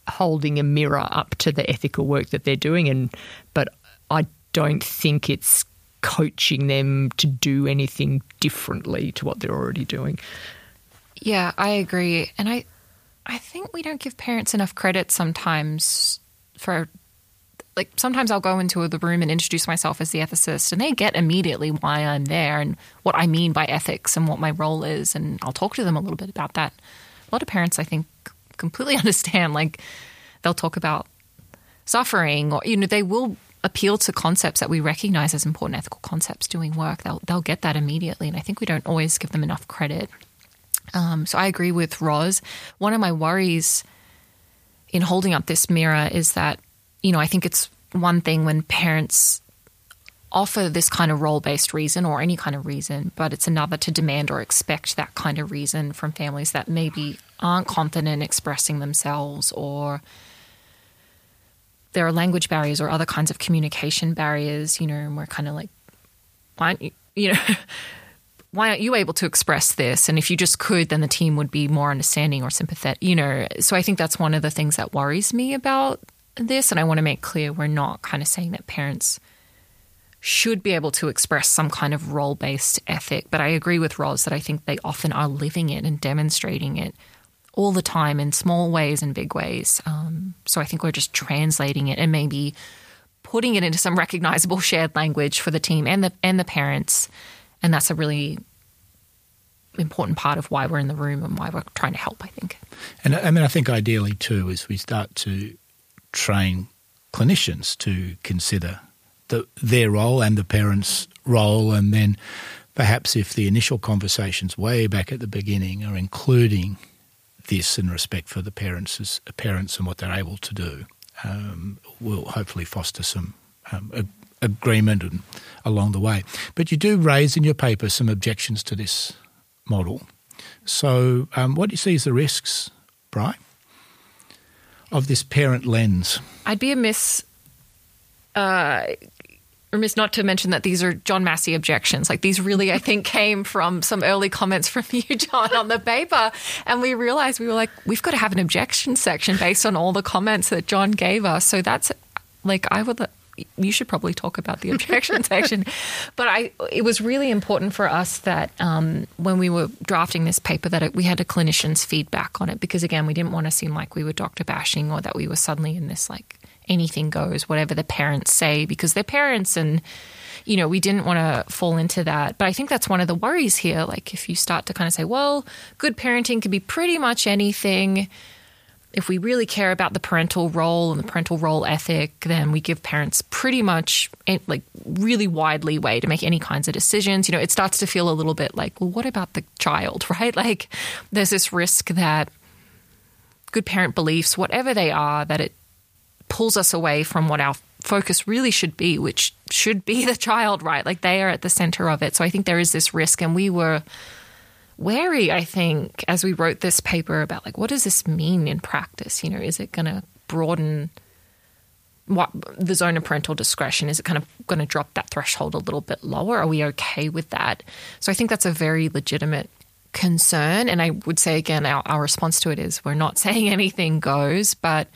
S3: holding a mirror up to the ethical work that they're doing and but I don't think it's coaching them to do anything differently to what they're already doing.
S2: Yeah, I agree. And I I think we don't give parents enough credit sometimes for like sometimes I'll go into the room and introduce myself as the ethicist and they get immediately why I'm there and what I mean by ethics and what my role is and I'll talk to them a little bit about that. A lot of parents I think completely understand like they'll talk about suffering or you know they will appeal to concepts that we recognize as important ethical concepts doing work they'll they'll get that immediately and I think we don't always give them enough credit. Um, so I agree with Ros. One of my worries in holding up this mirror is that, you know, I think it's one thing when parents offer this kind of role based reason or any kind of reason, but it's another to demand or expect that kind of reason from families that maybe aren't confident expressing themselves or there are language barriers or other kinds of communication barriers, you know, and we're kind of like, why aren't you, you know, why aren't you able to express this? And if you just could, then the team would be more understanding or sympathetic, you know. So I think that's one of the things that worries me about this. And I want to make clear we're not kind of saying that parents should be able to express some kind of role based ethic. But I agree with Ros that I think they often are living it and demonstrating it all the time in small ways and big ways. Um, so I think we're just translating it and maybe putting it into some recognizable shared language for the team and the and the parents. And that's a really important part of why we're in the room and why we're trying to help, I think.
S1: And I mean, I think ideally too, is we start to train clinicians to consider the, their role and the parents' role, and then perhaps if the initial conversations way back at the beginning are including this in respect for the parents as parents and what they're able to do, um, will hopefully foster some um, agreement along the way. But you do raise in your paper some objections to this model. So, um, what do you see as the risks, Bry, of this parent lens?
S2: I'd be amiss, uh, remiss not to mention that these are John Massie objections. Like these really, I think, came from some early comments from you, John, on the paper. And we realized we were like, we've got to have an objection section based on all the comments that John gave us. So that's like, I would you should probably talk about the objection section. But I, it was really important for us that um, when we were drafting this paper, that it, we had a clinician's feedback on it because again, we didn't want to seem like we were doctor bashing or that we were suddenly in this like anything goes, whatever the parents say, because they're parents and you know, we didn't want to fall into that. But I think that's one of the worries here. Like, if you start to kind of say, well, good parenting can be pretty much anything, if we really care about the parental role and the parental role ethic, then we give parents pretty much like really wide leeway to make any kinds of decisions. You know, it starts to feel a little bit like, well, what about the child, right? Like there's this risk that good parent beliefs, whatever they are, that it pulls us away from what our focus really should be, which should be the child, right? Like they are at the center of it. So I think there is this risk, and we were wary, I think, as we wrote this paper about like what does this mean in practice? You know, is it going to broaden what the zone of parental discretion? Is it kind of going to drop that threshold a little bit lower? Are we okay with that? So I think that's a very legitimate concern. And I would say again, our, our response to it is we're not saying anything goes, but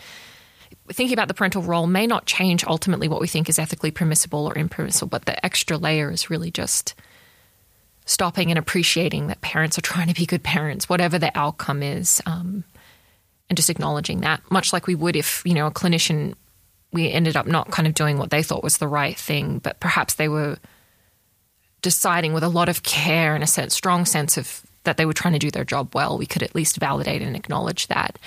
S2: thinking about the parental role may not change ultimately what we think is ethically permissible or impermissible, but the extra layer is really just stopping and appreciating that parents are trying to be good parents, whatever the outcome is, um, and just acknowledging that, much like we would if, you know, a clinician, we ended up not kind of doing what they thought was the right thing, but perhaps they were deciding with a lot of care and a sense, strong sense of that they were trying to do their job well. We could at least validate and acknowledge that.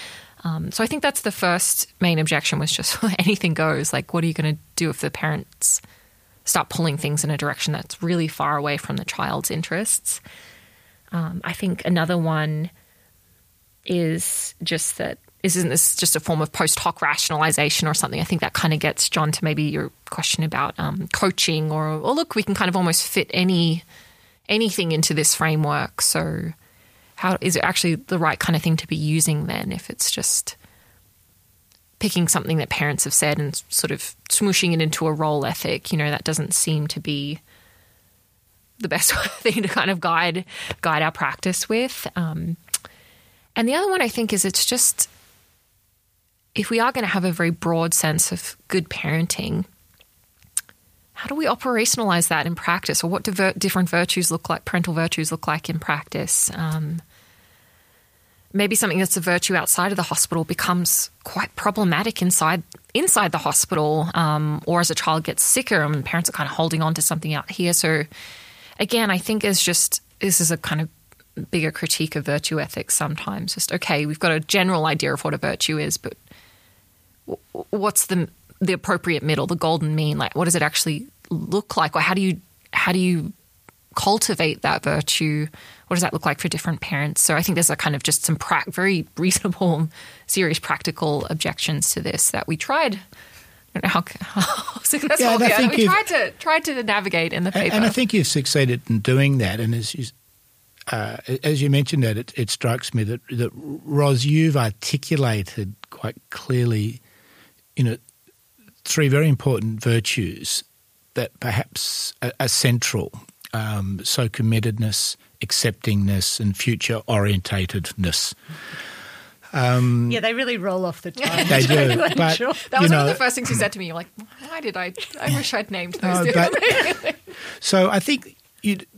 S2: Um, so I think that's the first main objection was just anything goes. Like, what are you going to do if the parents start pulling things in a direction that's really far away from the child's interests. Um, I think another one is just that isn't this just a form of post hoc rationalization or something? I think that kind of gets John to maybe your question about um, coaching or, or look, we can kind of almost fit any anything into this framework. So, how is it actually the right kind of thing to be using then? If it's just picking something that parents have said and sort of smooshing it into a role ethic, you know, that doesn't seem to be the best thing to kind of guide guide our practice with. Um, and the other one I think is it's just if we are going to have a very broad sense of good parenting, how do we operationalize that in practice, or what do ver- different virtues look like, parental virtues look like in practice? Um, maybe something that's a virtue outside of the hospital becomes quite problematic inside inside the hospital, um, or as a child gets sicker and parents are kind of holding on to something out here. So, again, I think it's just this is a kind of bigger critique of virtue ethics. Sometimes, just okay, we've got a general idea of what a virtue is, but what's the the appropriate middle, the golden mean? Like, what does it actually look like, or how do you how do you cultivate that virtue? What does that look like for different parents? So I think there's a kind of just some pra- very reasonable, serious, practical objections to this that we tried. I don't know how, how successful yeah, we are. We tried to tried to navigate in the paper,
S1: and I think you've succeeded in doing that. And as you, uh, as you mentioned that, it, it strikes me that, that Ros, you've articulated quite clearly, you know, three very important virtues that perhaps are central um, so committedness, acceptingness, and future orientatedness.
S3: Um, yeah, they really roll off the tongue.
S1: They do. but,
S2: sure. That was know, one of the first things he said to me. You're like, why did I? I wish I'd named those. but,
S1: so I think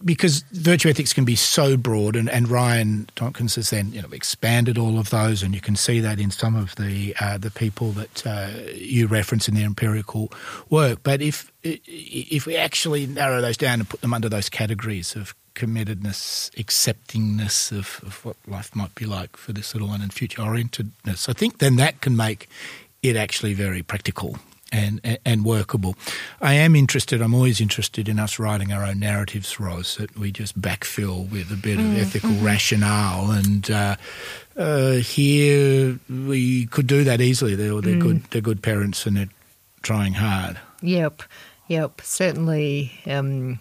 S1: because virtue ethics can be so broad, and, and Ryan Tonkens has then you know expanded all of those, and you can see that in some of the uh, the people that uh, you reference in their empirical work. But if if we actually narrow those down and put them under those categories of committedness, acceptingness of, of what life might be like for this little one, and future orientedness, I think then that can make it actually very practical and, and workable. I am interested, I'm always interested in us writing our own narratives, Ros, that we just backfill with a bit of mm, ethical mm-hmm. rationale. And uh, uh, here we could do that easily. They're, they're, mm. good, they're good parents and they're trying hard.
S3: Yep, yep. Certainly. Um,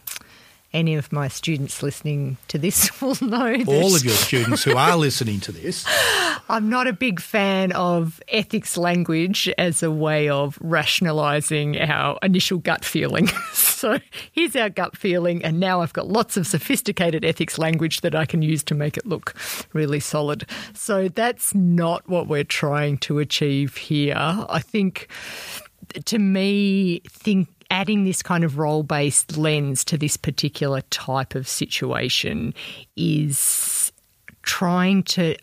S3: any of my students listening to this will know that
S1: all of your students who are listening to this.
S3: I'm not a big fan of ethics language as a way of rationalizing our initial gut feeling. so here's our gut feeling, and now I've got lots of sophisticated ethics language that I can use to make it look really solid. So that's not what we're trying to achieve here. I think to me, think adding this kind of role based lens to this particular type of situation is trying to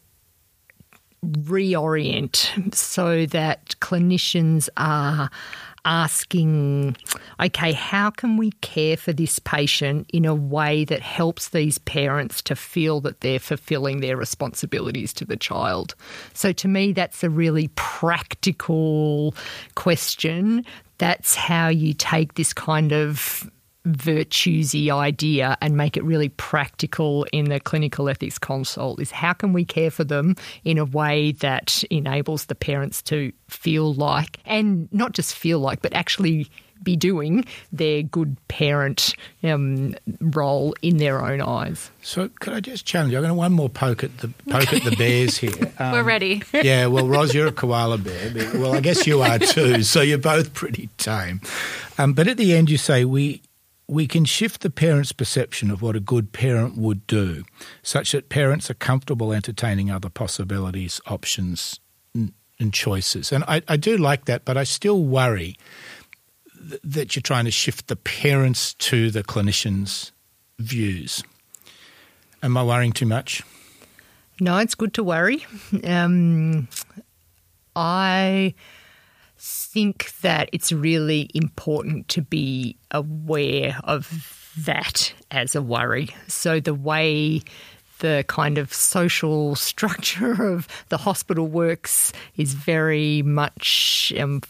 S3: reorient so that clinicians are asking, okay, how can we care for this patient in a way that helps these parents to feel that they're fulfilling their responsibilities to the child? So, to me, that's a really practical question that's how you take this kind of virtuesy idea and make it really practical in the clinical ethics consult is how can we care for them in a way that enables the parents to feel like and not just feel like but actually be doing their good parent um, role in their own eyes.
S1: So, could I just challenge you? I'm going to one more poke at the poke at the bears here.
S2: Um, We're ready.
S1: Yeah, well, Ros, you're a koala bear. Well, I guess you are too. So you're both pretty tame. Um, but at the end, you say we we can shift the parent's perception of what a good parent would do, such that parents are comfortable entertaining other possibilities, options, and choices. And I, I do like that, but I still worry that you're trying to shift the parents to the clinicians' views. Am I worrying too much?
S3: No, it's good to worry. Um, I think that it's really important to be aware of that as a worry. So the way the kind of social structure of the hospital works is very much um,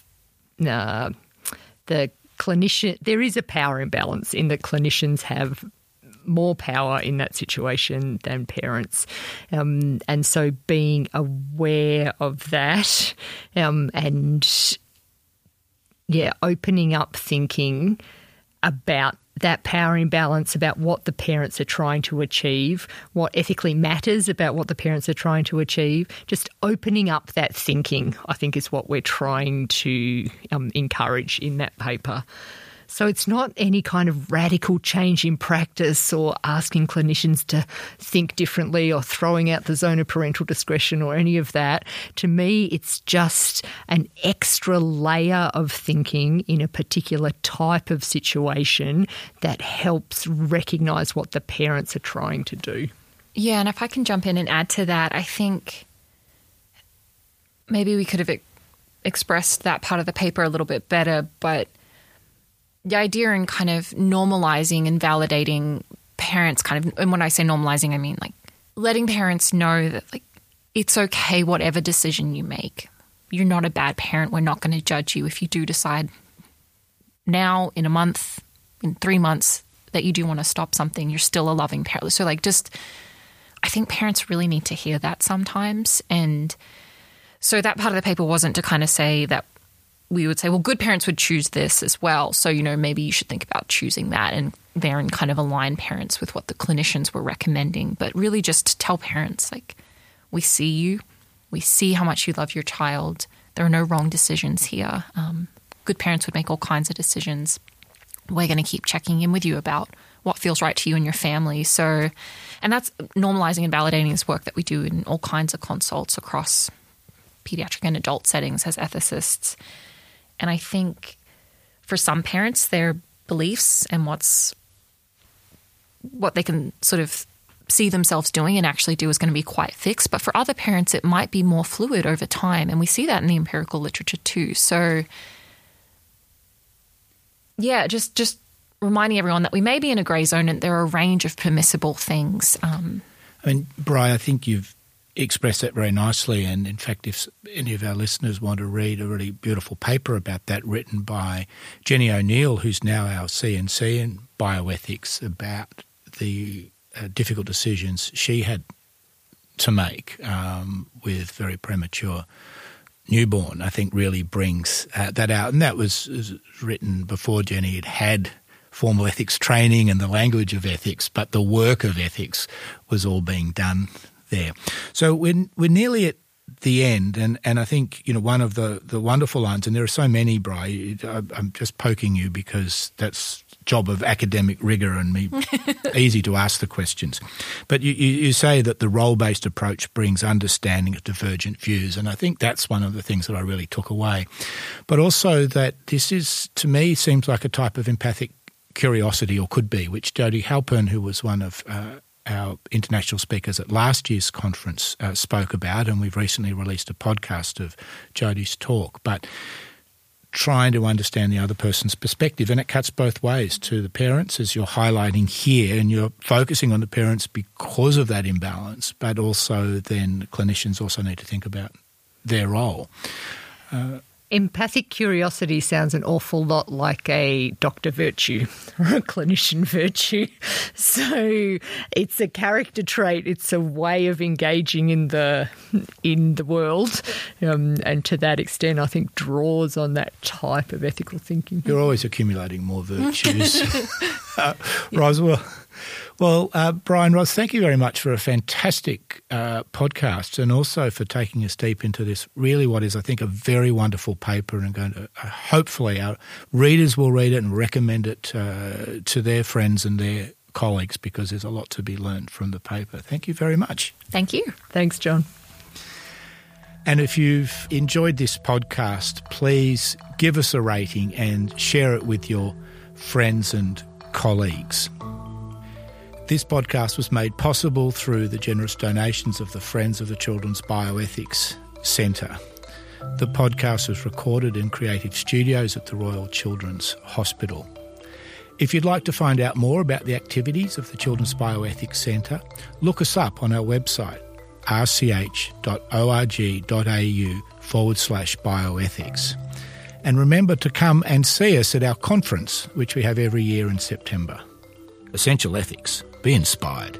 S3: uh, the clinician, there is a power imbalance in that clinicians have more power in that situation than parents. Um, and so being aware of that um, and, yeah, opening up thinking about that power imbalance about what the parents are trying to achieve, what ethically matters about what the parents are trying to achieve, just opening up that thinking, I think, is what we're trying to um, encourage in that paper. So it's not any kind of radical change in practice or asking clinicians to think differently or throwing out the zone of parental discretion or any of that. To me, it's just an extra layer of thinking in a particular type of situation that helps recognize what the parents are trying to do.
S2: Yeah, and if I can jump in and add to that, I think maybe we could have expressed that part of the paper a little bit better, but the idea in kind of normalizing and validating parents kind of and when I say normalizing I mean like letting parents know that like it's okay whatever decision you make. You're not a bad parent. We're not going to judge you if you do decide now in a month, in 3 months that you do want to stop something. You're still a loving parent. So like just I think parents really need to hear that sometimes and so that part of the paper wasn't to kind of say that we would say, well, good parents would choose this as well. So, you know, maybe you should think about choosing that and therein kind of align parents with what the clinicians were recommending. But really just tell parents, like, we see you, we see how much you love your child. There are no wrong decisions here. Um, good parents would make all kinds of decisions. We're going to keep checking in with you about what feels right to you and your family. So, and that's normalizing and validating this work that we do in all kinds of consults across pediatric and adult settings as ethicists. And I think for some parents, their beliefs and what's what they can sort of see themselves doing and actually do is going to be quite fixed. But for other parents, it might be more fluid over time. And we see that in the empirical literature too. So, yeah, just, just reminding everyone that we may be in a grey zone and there are a range of permissible things. Um,
S1: I mean, Bry, I think you've expressed that very nicely. And in fact, if any of our listeners want to read a really beautiful paper about that written by Jenny O'Neill, who's now our CNC in bioethics, about the uh, difficult decisions she had to make um, with very premature newborn, I think really brings uh, that out. And that was, was, written before Jenny had had formal ethics training and the language of ethics, but the work of ethics was all being done there. So we're, we're nearly at the end, and, and I think you know one of the, the wonderful lines, and there are so many, Bry. I'm just poking you because that's job of academic rigor and me easy to ask the questions. But you, you, you say that the role based approach brings understanding of divergent views, and I think that's one of the things that I really took away. But also that this is to me seems like a type of empathic curiosity, or could be, which Jodi Halpern, who was one of uh, our international speakers at last year's conference uh, spoke about, and we've recently released a podcast of Jodi's talk. But trying to understand the other person's perspective, and it cuts both ways to the parents, as you're highlighting here, and you're focusing on the parents because of that imbalance, but also then clinicians also need to think about their role.
S3: Uh, Empathic curiosity sounds an awful lot like a doctor virtue or a clinician virtue. So it's a character trait. It's a way of engaging in the in the world, um, and to that extent, I think draws on that type of ethical thinking.
S1: You're always accumulating more virtues, uh, Roswell. Well, uh, Brian Ross, thank you very much for a fantastic uh, podcast and also for taking us deep into this really what is, I think, a very wonderful paper and going to uh, hopefully our readers will read it and recommend it uh, to their friends and their colleagues because there's a lot to be learned from the paper. Thank you very much.
S2: Thank you.
S3: Thanks, John.
S1: And if you've enjoyed this podcast, please give us a rating and share it with your friends and colleagues. This podcast was made possible through the generous donations of the Friends of the Children's Bioethics Centre. The podcast was recorded in Creative Studios at the Royal Children's Hospital. If you'd like to find out more about the activities of the Children's Bioethics Centre, look us up on our website rch.org.au forward slash bioethics. And remember to come and see us at our conference, which we have every year in September. Essential Ethics be inspired.